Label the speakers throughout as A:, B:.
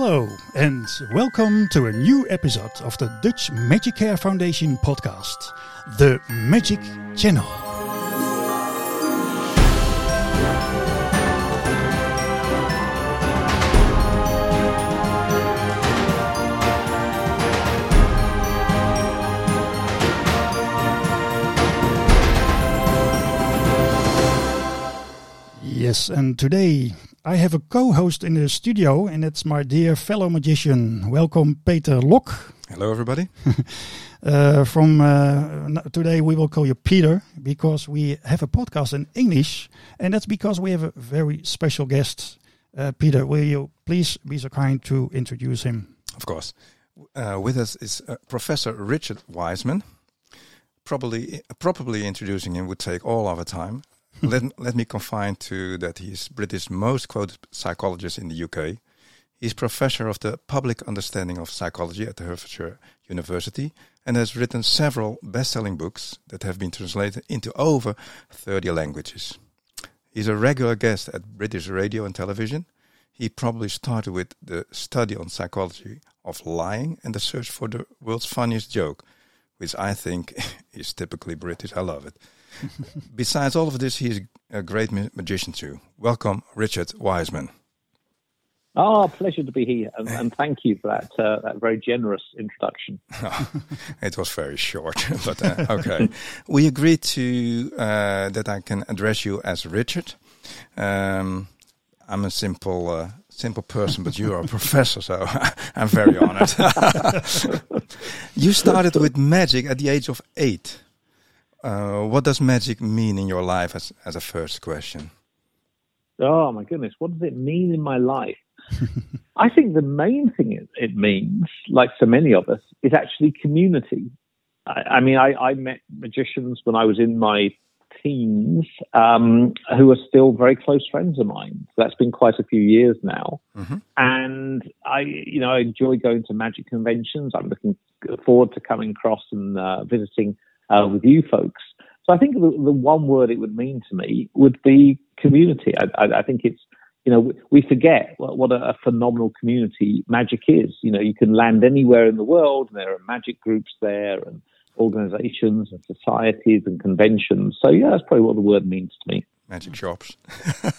A: Hello, and welcome to a new episode of the Dutch Magic Care Foundation podcast, the Magic Channel. Yes, and today I have a co-host in the studio, and it's my dear fellow magician. Welcome, Peter Lok.
B: Hello, everybody.
A: uh, from uh, today, we will call you Peter because we have a podcast in English, and that's because we have a very special guest. Uh, Peter, will you please be so kind to introduce him?
B: Of course. Uh, with us is uh, Professor Richard Wiseman. Probably, probably introducing him would take all of our time let, let me confine to that he's British most quoted psychologist in the UK. He's professor of the public understanding of psychology at the Hertfordshire University and has written several best-selling books that have been translated into over 30 languages. He's a regular guest at British radio and television. He probably started with the study on psychology of lying and the search for the world's funniest joke, which I think is typically British. I love it. Besides all of this, he's a great magician too. Welcome, Richard Wiseman.
C: Oh, pleasure to be here, and, and thank you for that uh, that very generous introduction.
B: it was very short, but uh, okay. we agreed to uh, that I can address you as Richard. Um, I'm a simple uh, simple person, but you are a professor, so I'm very honored. you started with magic at the age of eight. Uh, what does magic mean in your life as, as a first question?
C: Oh my goodness, what does it mean in my life? I think the main thing it, it, means, like so many of us, is actually community. I, I mean, I, I, met magicians when I was in my teens um, who are still very close friends of mine. So that's been quite a few years now. Mm-hmm. And I, you know, I enjoy going to magic conventions. I'm looking forward to coming across and uh, visiting uh, with you folks. So I think the, the, one word it would mean to me would be community. I, I, I think it's, you know, we forget what, what a, a, phenomenal community magic is. You know, you can land anywhere in the world, and there are magic groups there, and organizations, and societies, and conventions. So, yeah, that's probably what the word means to me.
B: Magic shops.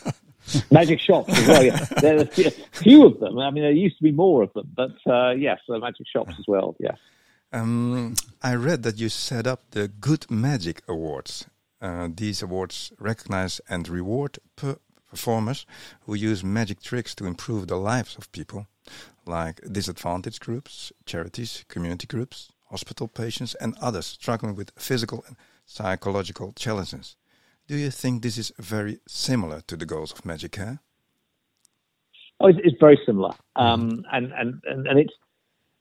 C: magic shops as well. Yeah. There are a few of them. I mean, there used to be more of them, but uh, yes, the magic shops as well. Yes.
B: Um, I read that you set up the Good Magic Awards. Uh, these awards recognize and reward per performers who use magic tricks to improve the lives of people, like disadvantaged groups, charities, community groups, hospital patients, and others struggling with physical and psychological challenges. Do you think this is very similar to the goals of Magic Care?
C: Oh, it's, it's very similar, um, and, and, and and it's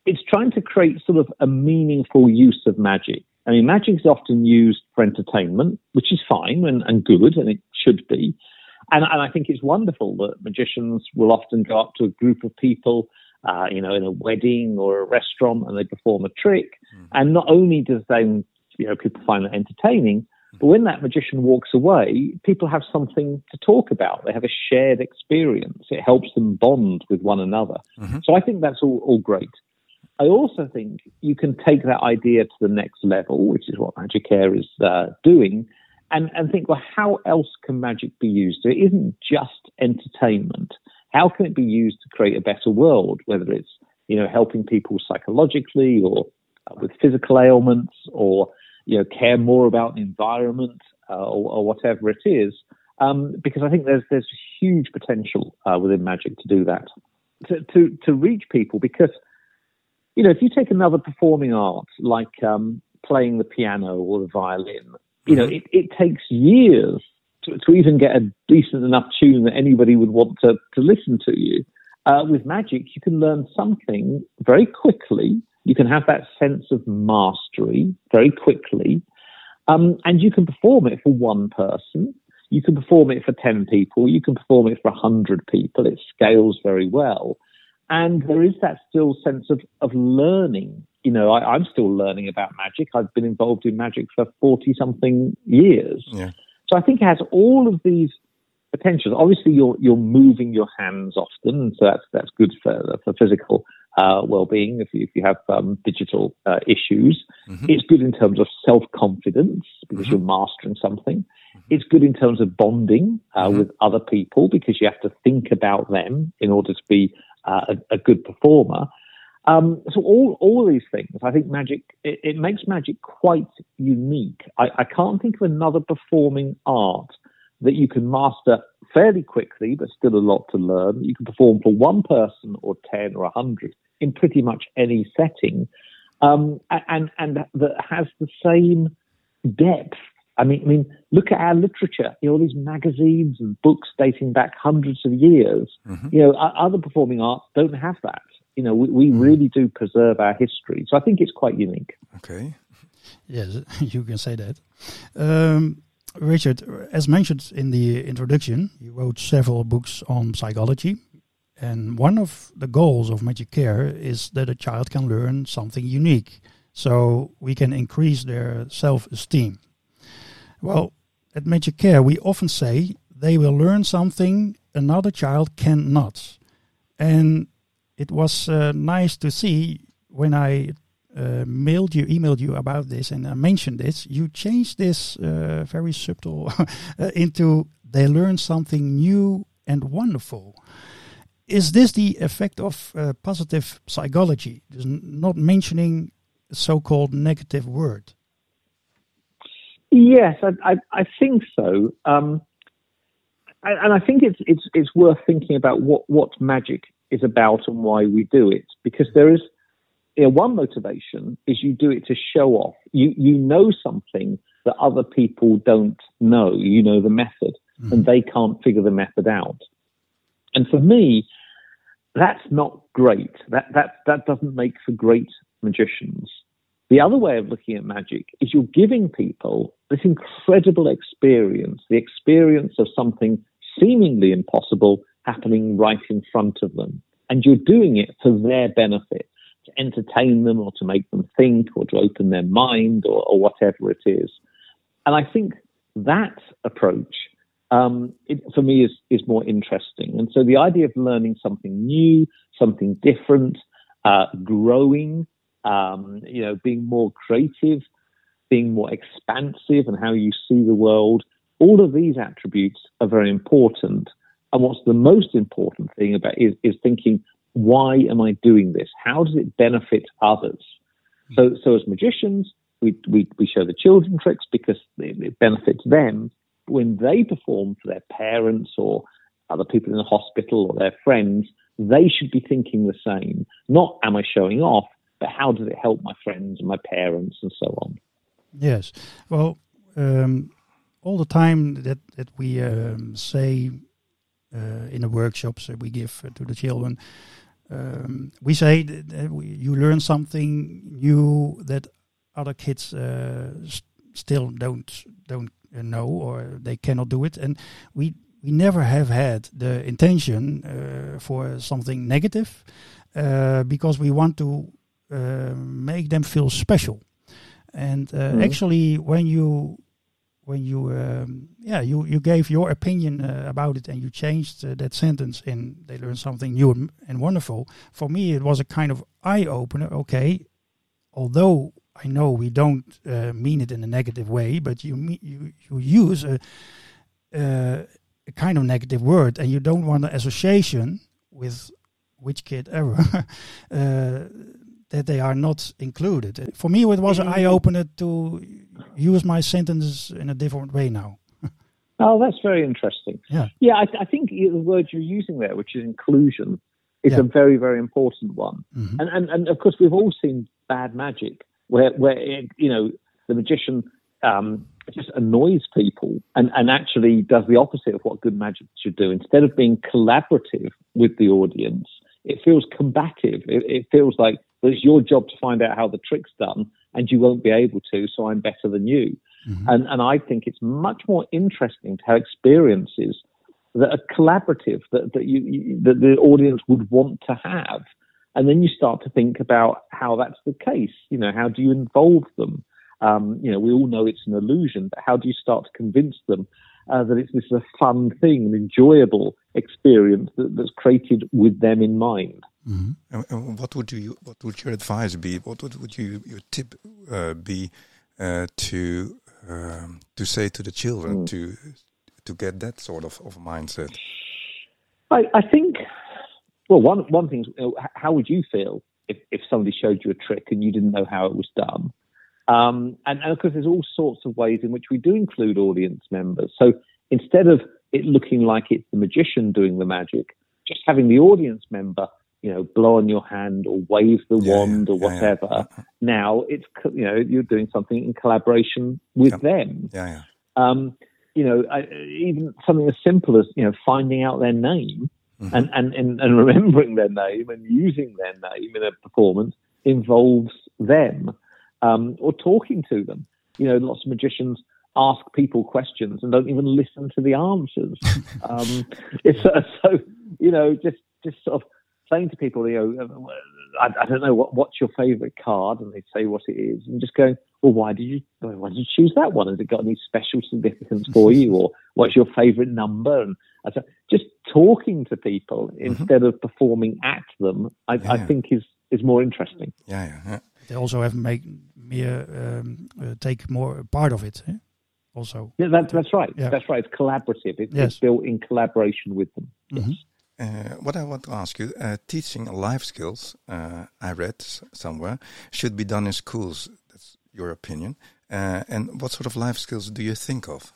C: it's trying to create sort of a meaningful use of magic. I mean, magic is often used for entertainment, which is fine and, and good, and it should be. And, and, I think it's wonderful that magicians will often go up to a group of people, uh, you know, in a wedding or a restaurant, and they perform a trick. Mm. And not only does then, you know, people find that entertaining, but when that magician walks away, people have something to talk about. They have a shared experience. It helps them bond with one another. Mm-hmm. So I think that's all, all great. I also think you can take that idea to the next level, which is what Magic Care is uh, doing, and, and think, well, how else can magic be used? So it isn't just entertainment. How can it be used to create a better world, whether it's you know helping people psychologically or uh, with physical ailments or you know care more about the environment uh, or, or, whatever it is? Um, because I think there's there's huge potential uh, within magic to do that to, to to reach people because you know, if you take another performing art like um, playing the piano or the violin, you know, mm-hmm. it, it takes years to, to, even get a decent enough tune that anybody would want to, to listen to you. Uh, with magic, you can learn something very quickly. You can have that sense of mastery very quickly. Um, and you can perform it for one person. You can perform it for 10 people. You can perform it for 100 people. It scales very well. And there is that still sense of, of learning. You know, I, am still learning about magic. I've been involved in magic for 40 something years. Yeah. So I think it has all of these potentials. Obviously, you're you're moving your hands often, so that's that's good for for physical uh, well-being. If you if you have um, digital uh, issues, mm-hmm. it's good in terms of self-confidence because mm-hmm. you're mastering something. Mm-hmm. It's good in terms of bonding uh, mm-hmm. with other people because you have to think about them in order to be uh, a, a, good performer. Um, so all all these things, I think magic it, it makes magic quite unique. I, I can't think of another performing art that you can master fairly quickly, but still a lot to learn. You can perform for one person or 10 or a 100 in pretty much any setting, um, and, and that has the same depth. I mean, I mean, look at our literature. You know, all these magazines and books dating back hundreds of years. Mm-hmm. You know, other performing arts don't have that. You know, we, we mm-hmm. really do preserve our history. So I think it's quite unique.
B: Okay.
A: Yes, you can say that. Um, Richard, as mentioned in the introduction, you wrote several books on psychology. And one of the goals of Magic Care is that a child can learn something unique so we can increase their self esteem. Well, at Magic Care, we often say they will learn something another child cannot. And it was uh, nice to see when I uh, mailed you, emailed you about this, and I mentioned this, you changed this uh, very subtle uh, into they learn something new and wonderful. Is this the effect of uh, positive psychology? Just not mentioning so-called negative word.
C: Yes, I, I, I think so. Um, and I think it's it's it's worth thinking about what what magic is about and why we do it because there is you know, one motivation is you do it to show off. You you know something that other people don't know. You know the method, mm. and they can't figure the method out. And for me, that's not great. That that that doesn't make for great magicians. The other way of looking at magic is you're giving people this incredible experience, the experience of something seemingly impossible happening right in front of them. And you're doing it for their benefit to entertain them or to make them think or to open their mind or, or whatever it is. And I think that approach um, it, for me is is more interesting. And so the idea of learning something new, something different, uh, growing, um, you know, being more creative, being more expansive, and how you see the world. All of these attributes are very important. And what's the most important thing about is, is thinking why am I doing this? How does it benefit others? Hmm. So, so as magicians, we, we, we show the children tricks because it, it benefits them. When they perform for their parents or other people in the hospital or their friends, they should be thinking the same. Not, am I showing off, but how does it help my friends and my parents and so on?
A: Yes. Well, um, all the time that, that we um, say uh, in the workshops that we give uh, to the children, um, we say that you learn something new that other kids uh, st still don't don't know or they cannot do it, and we we never have had the intention uh, for something negative uh, because we want to uh, make them feel special. And mm actually, when you when you um, yeah you you gave your opinion uh, about it and you changed uh, that sentence in they learn something new and, and, wonderful for me it was a kind of eye opener okay although i know we don't uh, mean it in a negative way but you you you use a, uh, a kind of negative word and you don't want an association with which kid ever uh, that they are not included. For me, it was an eye opener to use my sentences in a different way now.
C: oh, that's very interesting.
A: Yeah,
C: yeah. I, I, think the word you're using there, which is inclusion, is yeah. a very, very important one. Mm-hmm. And, and and of course, we've all seen bad magic where where you know the magician um, just annoys people and, and actually does the opposite of what good magic should do. Instead of being collaborative with the audience, it feels combative. It, it feels like well, it's your job to find out how the trick's done, and you won't be able to, so I'm better than you. Mm-hmm. And, and I think it's much more interesting to have experiences that are collaborative, that, that, you, you, that the audience would want to have. And then you start to think about how that's the case. You know, how do you involve them? Um, you know, we all know it's an illusion, but how do you start to convince them? uh, that it's this is a fun thing, an enjoyable experience that, that's created with them in mind.
B: Mm-hmm. And, and what would you what would your advice be? What would, would you your tip uh, be uh, to um, to say to the children mm. to to get that sort of, of mindset?
C: I, I think well one one thing you know, how would you feel if, if somebody showed you a trick and you didn't know how it was done? Um, and, and of course, there's all sorts of ways in which we do include audience members. So instead of it looking like it's the magician doing the magic, just having the audience member, you know, blow on your hand or wave the yeah, wand or whatever. Yeah, yeah. Now it's you know you're doing something in collaboration with them.
B: Yeah, yeah.
C: Um, you know, I, even something as simple as you know finding out their name mm-hmm. and, and, and and remembering their name and using their name in a performance involves them um, or talking to them. You know, lots of magicians ask people questions and don't even listen to the answers. um, it's uh, so you know just just sort of saying to people, you know, uh, I, I don't know what what's your favourite card, and they say what it is, and just going, well, why did you why did you choose that one? Has it got any special significance for you, or what's your favourite number? And so just talking to people mm-hmm. instead of performing at them, I, yeah. I think is is more interesting.
B: Yeah, yeah. yeah.
A: They also have make me um, uh, take more part of it. Eh? Also,
C: yeah, that, that's right. Yeah. That's right. It's collaborative. It, yes. It's built in collaboration with them.
A: Mm -hmm.
C: yes.
B: Uh, what I want to ask you, uh, teaching life skills, uh, I read somewhere, should be done in schools. That's your opinion. Uh, and what sort of life skills do you think of?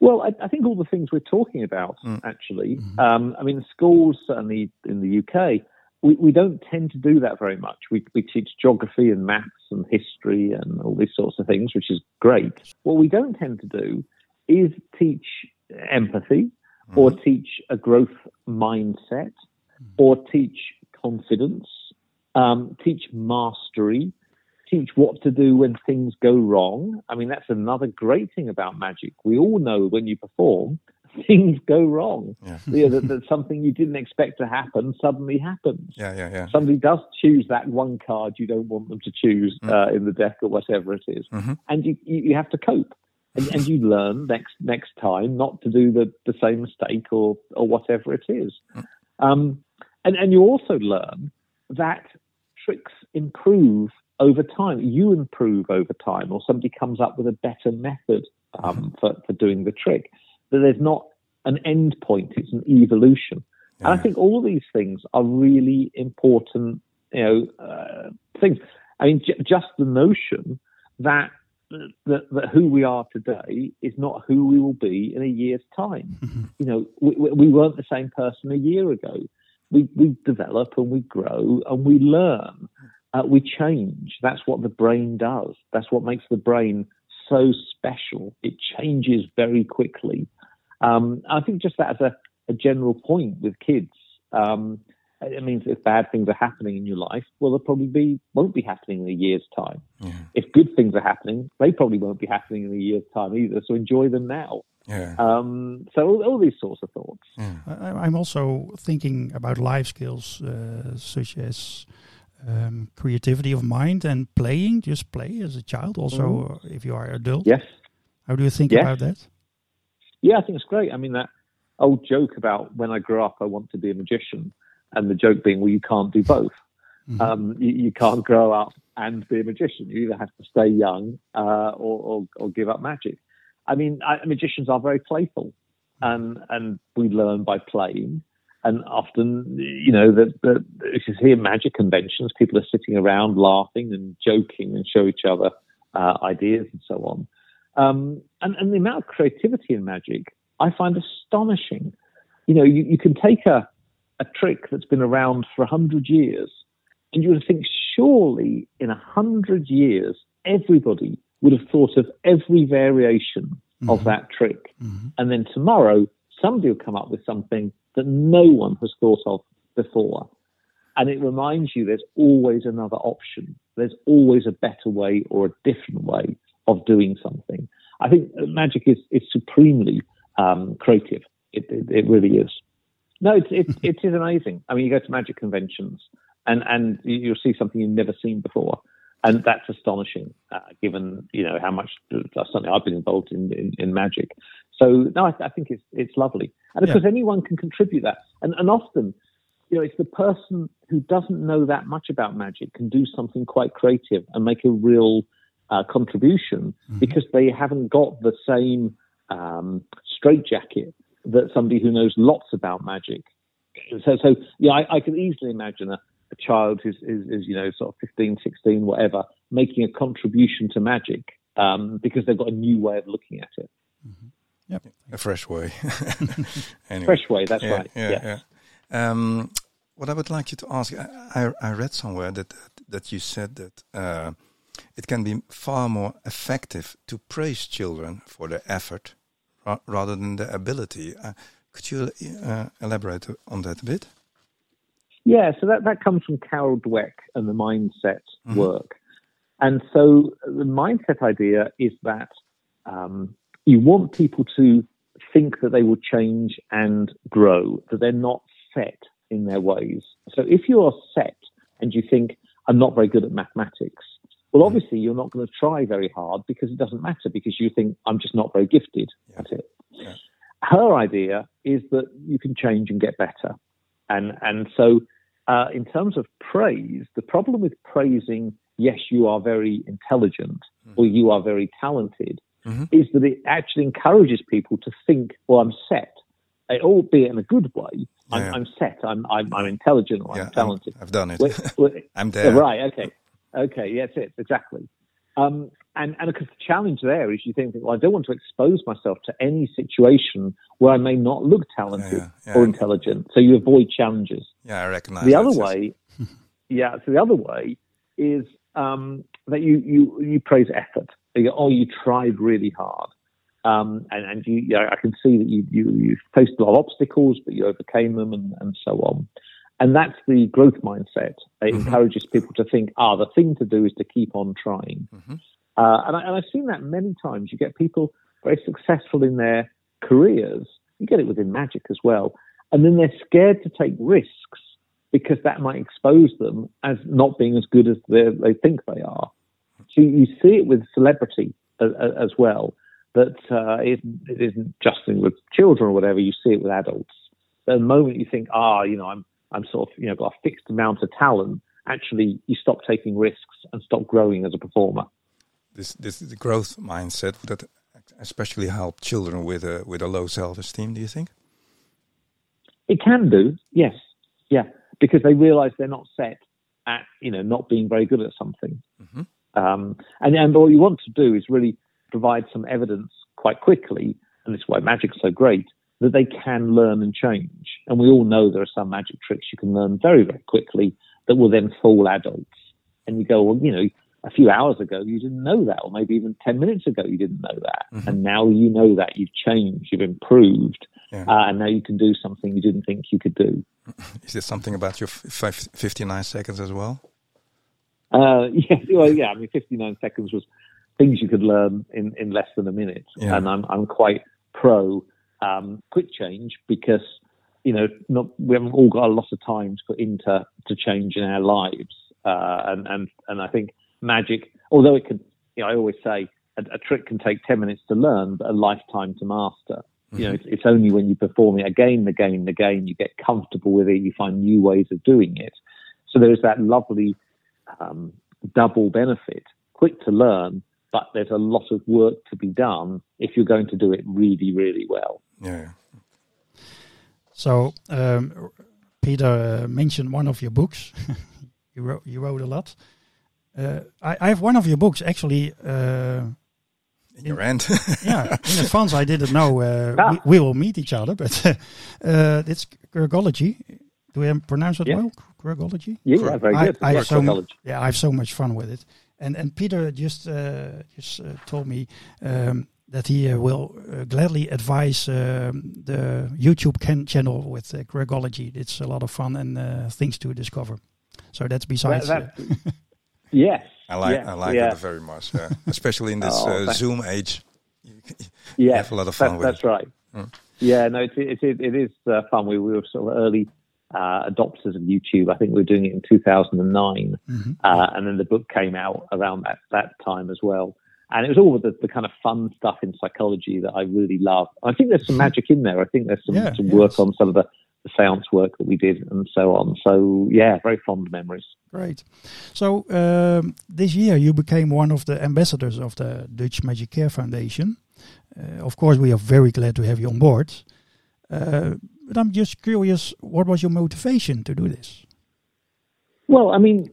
C: Well, I, I think all the things we're talking about, mm. actually. Mm -hmm. um, I mean, schools, certainly in the UK, we, we don't tend to do that very much. We, we teach geography and maths and history and all these sorts of things, which is great. What we don't tend to do is teach empathy mm-hmm. or teach a growth mindset or teach confidence, um, teach mastery, teach what to do when things go wrong. I mean, that's another great thing about magic. We all know when you perform, things go wrong. Yeah. you know, that, that, something you didn't expect to happen suddenly happens.
B: Yeah, yeah, yeah.
C: Somebody does choose that one card you don't want them to choose mm. uh, in the deck or whatever it is.
B: Mm-hmm.
C: and you, you, you have to cope. And, and, you learn next next time not to do the, the same mistake or or whatever it is. Um, and and you also learn that tricks improve over time. You improve over time, or somebody comes up with a better method um, mm-hmm. for, for doing the trick that there's not an end point, it's an evolution. Yeah. And I think all these things are really important, you know, uh, things. I mean, j- just the notion that, that, that who we are today is not who we will be in a year's time.
A: Mm-hmm.
C: You know, we, we weren't the same person a year ago. We, we develop and we grow and we learn. Uh, we change. That's what the brain does. That's what makes the brain so special. It changes very quickly. Um, I think just that as a, a general point with kids, um, it means if bad things are happening in your life, well, they'll probably be won't be happening in a year's time.
B: Yeah.
C: If good things are happening, they probably won't be happening in a year's time either. So enjoy them now.
B: Yeah.
C: Um, so all, all, these sorts of thoughts.
B: Yeah.
A: I, am also thinking about life skills uh, such as um, creativity of mind and playing. Just play as a child. Also, mm. if you are adult.
C: Yes.
A: How do you think
C: yes.
A: about that?
C: Yeah, I think it's great. I mean, that old joke about when I grow up, I want to be a magician, and the joke being, well, you can't do both. Mm-hmm. Um, you, you, can't grow up and be a magician. You either have to stay young uh, or, or, or, give up magic. I mean, I, magicians are very playful, and and we learn by playing. And often, you know, that if you see magic conventions, people are sitting around laughing and joking and show each other uh, ideas and so on. Um, and, and the amount of creativity in magic I find astonishing. You know, you, you can take a, a trick that's been around for a hundred years, and you would think surely in a hundred years everybody would have thought of every variation mm-hmm. of that trick,
A: mm-hmm.
C: and then tomorrow somebody will come up with something that no one has thought of before. And it reminds you there's always another option. There's always a better way or a different way of doing something. I think magic is, is supremely um, creative. It, it, it, really is. No, it, it, it is amazing. I mean, you go to magic conventions and, and you'll see something you've never seen before. and that's astonishing, uh, given you know how much something I've been involved in in, in magic. So no, I, I, think it's it's lovely, and of yeah. course anyone can contribute that, and and often, you know, it's the person who doesn't know that much about magic can do something quite creative and make a real uh, contribution mm-hmm. because they haven't got the same um, straitjacket that somebody who knows lots about magic. So, so yeah, I, I can easily imagine a, a child who's is, is, you know sort of 15, 16, whatever, making a contribution to magic um, because they've got a new way of looking at it.
B: Mm-hmm. Yep, a fresh way.
C: anyway. Fresh way, that's
B: yeah,
C: right.
B: Yeah,
C: yeah.
B: yeah. Um, what I would like you to ask, I, I read somewhere that that you said that uh, it can be far more effective to praise children for their effort ra rather than the ability. Uh, could you uh, elaborate on that a bit?
C: Yeah, so that, that comes from Carol Dweck and the mindset mm -hmm. work. And so the mindset idea is that um, you want people to think that they will change and grow, that they're not set in their ways. So if you are set and you think, I'm not very good at mathematics, well, obviously you're not going to try very hard because it doesn't matter because you think, I'm just not very gifted yeah. at it. Yeah. Her idea is that you can change and get better. And, and so uh, in terms of praise, the problem with praising, yes, you are very intelligent mm-hmm. or you are very talented, mm-hmm. is that it actually encourages people to think, well, I'm set, It, albeit in a good way. I'm, yeah. I'm set. I'm, I'm, I'm intelligent or I'm talented.
B: i have done it. I'm there.
C: Right. Okay. Okay. Yes. It exactly. Um, and and because the challenge there is you think, well, I don't want to expose myself to any situation where I may not look talented yeah, yeah, or intelligent. So you avoid challenges.
B: Yeah, I recognize.
C: The other way, yeah. So the other way is um, that you you you praise effort. You go, oh, you tried really hard. Um, and, and you, you know, I can see that you, you, you faced a lot of obstacles, but you overcame them and, and so on. And that's the growth mindset. It mm-hmm. encourages people to think, ah, the thing to do is to keep on trying. Mm-hmm. Uh, and, I, and I've seen that many times. You get people very successful in their careers. You get it within magic as well. And then they're scared to take risks because that might expose them as not being as good as they think they are. So you see it with celebrity as, as well, that uh, it, it isn't just with children or whatever, you see it with adults. The moment you think, ah, you know, I'm, I'm sort of, you know, got a fixed amount of talent, actually you stop taking risks and stop growing as a performer.
B: This, this the growth mindset would that especially help children with a with a low self esteem. Do you think?
C: It can do, yes, yeah, because they realise they're not set at you know not being very good at something. Mm-hmm. Um, and, and what you want to do is really provide some evidence quite quickly, and this is why magic's so great, that they can learn and change. And we all know there are some magic tricks you can learn very, very quickly that will then fool adults. And you go, well, you know, a few hours ago you didn't know that, or maybe even 10 minutes ago you didn't know that. Mm-hmm. And now you know that. You've changed, you've improved, yeah. uh, and now you can do something you didn't think you could do.
B: Is there something about your f- 59 seconds as well?
C: Uh, yeah, well, yeah. I mean, 59 seconds was things you could learn in, in less than a minute, yeah. and I'm I'm quite pro um, quick change because you know not we haven't all got a lot of time to put into to change in our lives, uh, and and and I think magic, although it can, you know, I always say a, a trick can take 10 minutes to learn, but a lifetime to master. Mm-hmm. You know, mm-hmm. it's, it's, only when you perform it again and again and again, you get comfortable with it, you find new ways of doing it. So there's that lovely um, double benefit quick to learn, but there's a lot of work to be done if you're going to do it really, really well.
B: Yeah.
A: So, um, Peter uh, mentioned one of your books. you wrote you wrote a lot. Uh, I, I, have one of your books actually. Uh,
B: in your end.
A: yeah, in advance I didn't know uh, ah. we, we, will meet each other, but uh, it's Quirkology. Do we pronounce it yeah. well? Quirkology.
C: Yeah, yeah, very good. I,
A: I have so, yeah, I have so much fun with it. And and Peter just uh, just uh, told me um, that he uh, will uh, gladly advise um, the YouTube channel with uh, Quirkology. It's a lot of fun and uh, things to discover. So that's besides. That, that
C: Yes.
B: I like
C: yeah,
B: I like yeah. it very much, yeah. especially in this oh, uh, Zoom age. You, have a lot of fun
C: that's, that's right. Mm. Yeah, no, it, it, it, it is uh, fun. We, we, were sort of early uh, adopters of YouTube. I think we were doing it in 2009, mm-hmm. uh, and then the book came out around that that time as well. And it was all the, the kind of fun stuff in psychology that I really love. I think there's some magic in there. I think there's some, yeah, some yes. work on some of the, the seance work that we did and so on. So yeah, very fond memories.
A: Great. So um, this year you became one of the ambassadors of the Dutch Magic Care Foundation. Uh, of course, we are very glad to have you on board. Uh, but I'm just curious, what was your motivation to do this?
C: Well, I mean,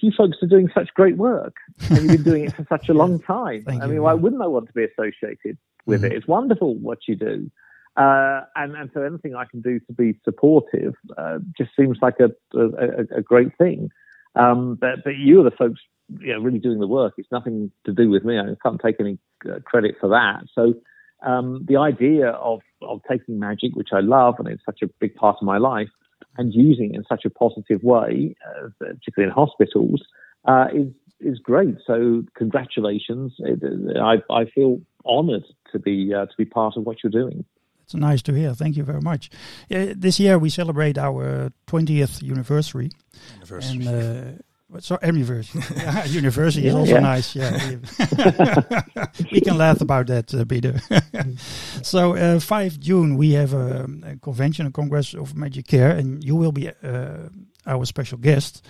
C: you folks are doing such great work, and you've been doing it for such a long time.
A: Thank
C: I
A: mean,
C: why wouldn't I want to be associated with mm-hmm. it? It's wonderful what you do, uh, and and so anything I can do to be supportive uh, just seems like a a, a great thing. Um, but but you are the folks, you know, really doing the work. It's nothing to do with me. I can't take any uh, credit for that. So um, the idea of, of taking magic, which I love, and it's such a big part of my life, and using it in such a positive way, uh, particularly in hospitals, uh, is is great. So congratulations! It, I I feel honoured to be uh, to be part of what you're doing.
A: It's nice to hear. Thank you very much. Yeah, this year we celebrate our 20th anniversary.
B: Anniversary.
A: And, uh, so anniversary, university is also yeah. nice. Yeah, we can laugh about that, uh, Peter. so uh, 5 June we have a, a, convention, a congress of Magic Care, and you will be uh, our special guest.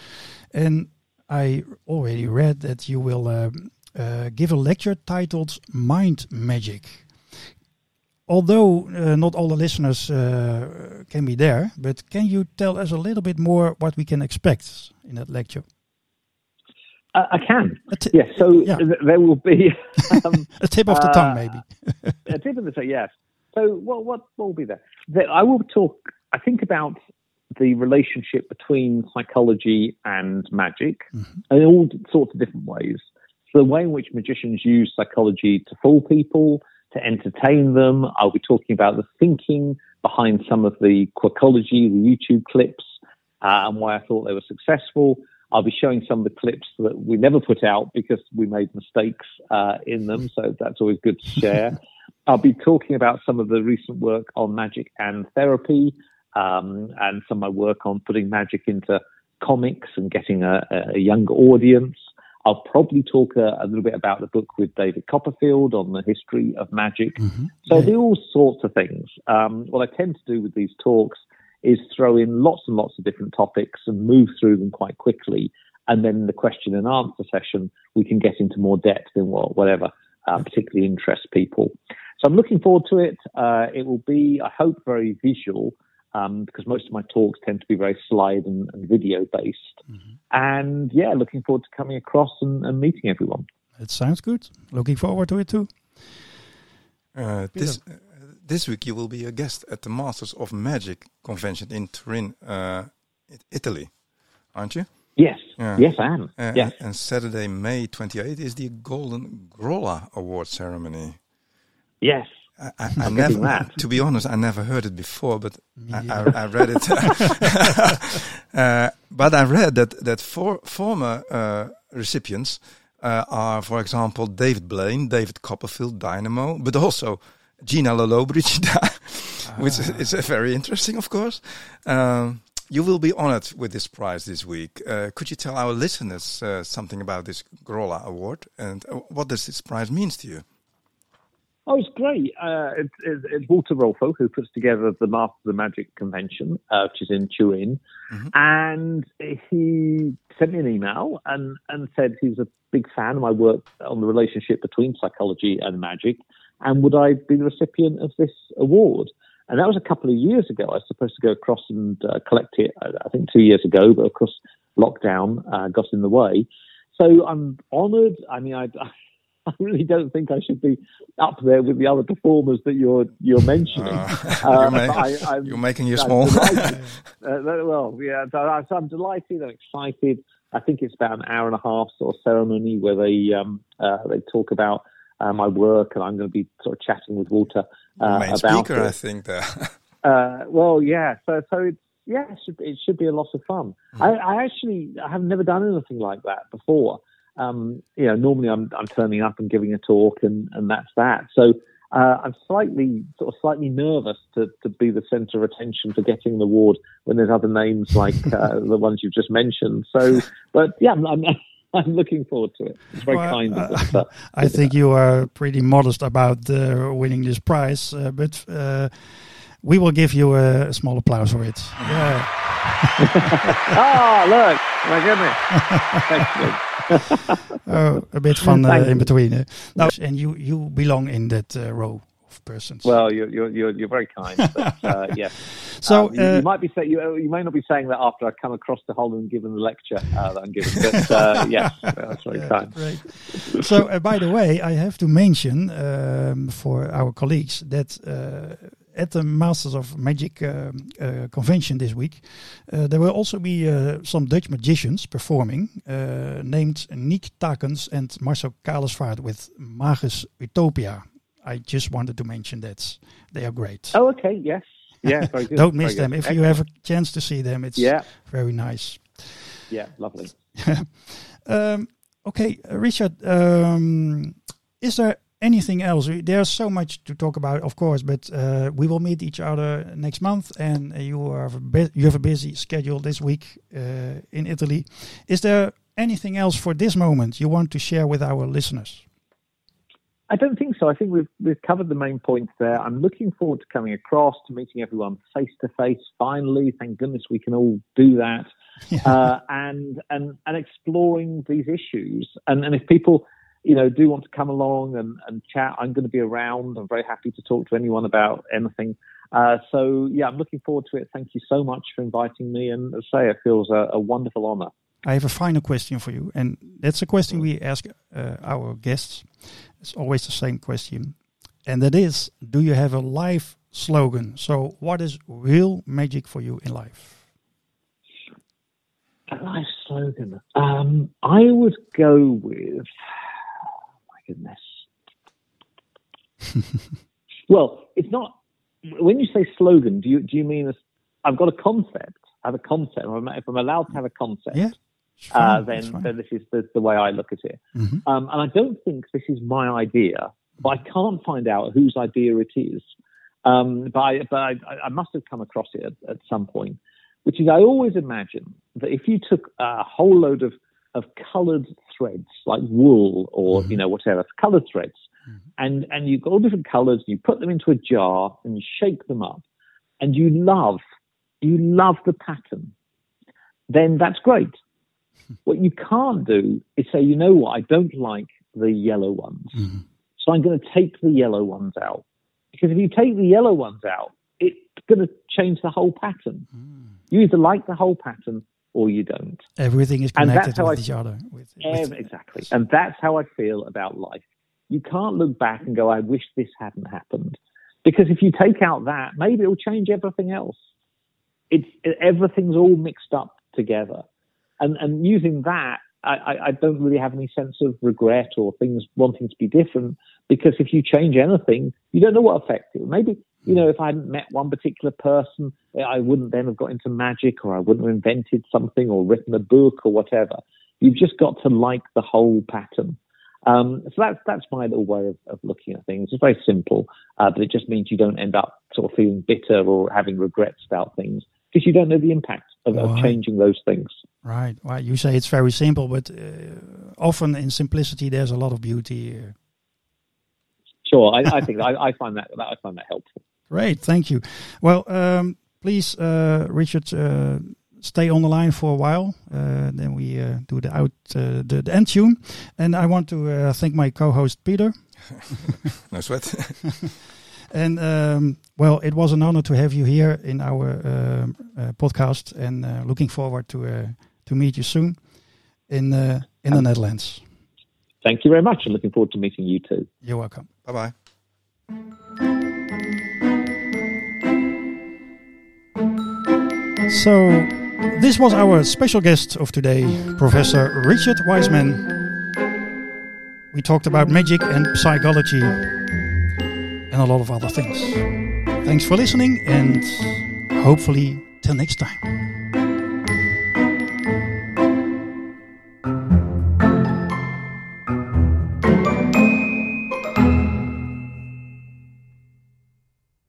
A: And I already read that you will um, uh, give a lecture titled "Mind Magic." Although uh, not all the listeners uh, can be there, but can you tell us a little bit more what we can expect in that lecture?
C: Uh, I can. T- yes. So yeah. th- there will be
A: um, a tip of the uh, tongue, maybe.
C: a tip of the tongue. Yes. So what what will be there? I will talk. I think about the relationship between psychology and magic mm-hmm. in all sorts of different ways. So the way in which magicians use psychology to fool people, to entertain them. I'll be talking about the thinking behind some of the Quirkology, the YouTube clips, uh, and why I thought they were successful. I'll be showing some of the clips that we never put out because we made mistakes uh, in them. So that's always good to share. I'll be talking about some of the recent work on magic and therapy um, and some of my work on putting magic into comics and getting a, a younger audience. I'll probably talk a, a, little bit about the book with David Copperfield on the history of magic. Mm-hmm. So yeah. do all sorts of things. Um, what I tend to do with these talks is throw in lots and lots of different topics and move through them quite quickly. And then in the question and answer session, we can get into more depth in what, whatever uh, particularly interests people. So I'm looking forward to it. Uh, it will be, I hope, very visual um, because most of my talks tend to be very slide and, and video based. Mm-hmm. And yeah, looking forward to coming across and, and, meeting everyone.
A: It sounds good. Looking forward to it too.
B: Uh, this this week you will be a guest at the Masters of Magic convention in Turin, uh, Italy, aren't you?
C: Yes, yeah. yes, I am.
B: Uh,
C: yes.
B: And Saturday, May 28th is the Golden Grolla Award ceremony.
C: Yes.
B: I, I, I never, to be honest, I never heard it before, but I, I, I, read it. uh, but I read that that for, former uh, recipients uh, are, for example, David Blaine, David Copperfield, Dynamo, but also Gina Lollobrigida, which is, is very interesting, of course. Um, you will be honored with this prize this week. Uh, could you tell our listeners uh, something about this Grolla Award and uh, what does this prize means to you?
C: Oh, it's great. Uh, it's, it's, it's, Walter Rolfo who puts together the Master of the Magic convention, uh, which is in Turin, mm-hmm. and he sent me an email and and said he's a big fan of my work on the relationship between psychology and magic, and would I be the recipient of this award? And that was a couple of years ago. I was supposed to go across and uh, collect it, uh, I think two years ago, but of course, lockdown uh, got in the way. So I'm honoured. I mean, I, I really don't think I should be up there with the other performers that you're you're mentioning. Uh,
B: you're, make, I, you're, making you small.
C: uh, well, yeah, so, I'm delighted. I'm excited. I think it's about an hour and a half sort of ceremony where they um, uh, they talk about uh, my work, and I'm going to be sort of chatting with Walter uh,
B: Main
C: about
B: speaker,
C: it.
B: I think.
C: uh, well, yeah. So, so it's yeah, it should, it should be a lot of fun. Mm. I, I, actually I have never done anything like that before. Um, you know, normally I'm I'm turning up and giving a talk, and and that's that. So uh, I'm slightly sort of slightly nervous to, to be the centre of attention for getting the award when there's other names like uh, the ones you've just mentioned. So, but yeah, I'm, I'm, I'm looking forward to it. It's very well, kind of
A: uh, them. I think you are pretty modest about uh, winning this prize, uh, but uh, we will give you a, small applause for it. Yeah.
C: oh, look, my
A: goodness. oh, a bit fun uh, in between. Uh. Now, and you, you belong in that uh, row of persons.
C: Well, you're you're you're, you're very kind. But, uh, yeah. So um, you, you, uh, might be saying you you may not be saying that after I come across the Holland and given the lecture uh, that I'm giving, but uh, yes, that's very yeah, kind. Great.
A: So, uh, by the way, I have to mention um, for our colleagues that at the Masters of Magic uh, uh, convention this week, uh, there will also be some Dutch magicians performing, named Nick Takens and Marcel Kalisvaart with Magus Utopia. I just wanted to mention that they are great.
C: Oh, okay, yes, yeah.
A: Don't miss very them good. if Excellent. you have a chance to see them. It's yeah. very nice.
C: Yeah, lovely.
A: um, okay, Richard, um, is there anything else? There's so much to talk about, of course, but uh, we will meet each other next month, and you have a you have a busy schedule this week uh, in Italy. Is there anything else for this moment you want to share with our listeners?
C: I don't think so. I think we've we've covered the main points there. I'm looking forward to coming across to meeting everyone face to face. Finally, thank goodness we can all do that, yeah. uh, and and and exploring these issues. And and if people you know, do want to come along and, and chat, I'm going to be around. I'm very happy to talk to anyone about anything. Uh, so, yeah, I'm looking forward to it. Thank you so much for inviting me. And as I say, it feels a, a wonderful honor.
A: I have a final question for you. And that's a question we ask uh, our guests. It's always the same question. And that is Do you have a life slogan? So, what is real magic for you in life?
C: A life slogan. Um, I would go with my goodness. well, it's not. When you say slogan, do you do you mean I've got a concept? I have a concept. If I'm allowed to have a concept,
A: yeah.
C: Uh, then, then this is the, the, way I look at it. Mm-hmm. Um, and I don't think this is my idea, but I can't find out whose idea it is. Um, but I, but I, I, must have come across it at, at, some point, which is I always imagine that if you took a whole load of of coloured threads like wool or mm-hmm. you know whatever coloured threads, mm-hmm. and and you've got all different colours. You put them into a jar and you shake them up, and you love you love the pattern. Then that's great. What you can't do is say, you know what, I don't like the yellow ones, mm-hmm. so I'm going to take the yellow ones out. Because if you take the yellow ones out, it's going to change the whole pattern. Mm. You either like the whole pattern or you don't.
A: Everything is connected with I, each other. With,
C: with, exactly. And that's how I feel about life. You can't look back and go, I wish this hadn't happened. Because if you take out that, maybe it'll change everything else. It's it, everything's all mixed up together. And and using that, I, I don't really have any sense of regret or things wanting to be different because if you change anything, you don't know what effect it. Maybe you know, if I hadn't met one particular person, I wouldn't then have got into magic or I wouldn't have invented something or written a book or whatever. You've just got to like the whole pattern. Um, so that's that's my little way of, of looking at things. It's very simple, uh, but it just means you don't end up sort of feeling bitter or having regrets about things because you don't know the impact of, of changing those things.
A: Right. Well, you say it's very simple, but uh, often in simplicity there's a lot of beauty.
C: Sure, I, I think I, I, find that I find that helpful.
A: Great, thank you. Well, um, please, uh, Richard, uh, stay on the line for a while. Uh, then we uh, do the out uh, the, the, end tune, and I want to uh, thank my co-host Peter.
B: no sweat.
A: and um, well, it was an honor to have you here in our um, podcast, and looking forward to to meet you soon in in the Netherlands.
C: Thank you very much, and looking forward to meeting you too.
A: You're welcome.
B: Bye bye.
A: So, this was our special guest of today, Professor Richard Wiseman. We talked about magic and psychology and a lot of other things. Thanks for listening and hopefully till next time.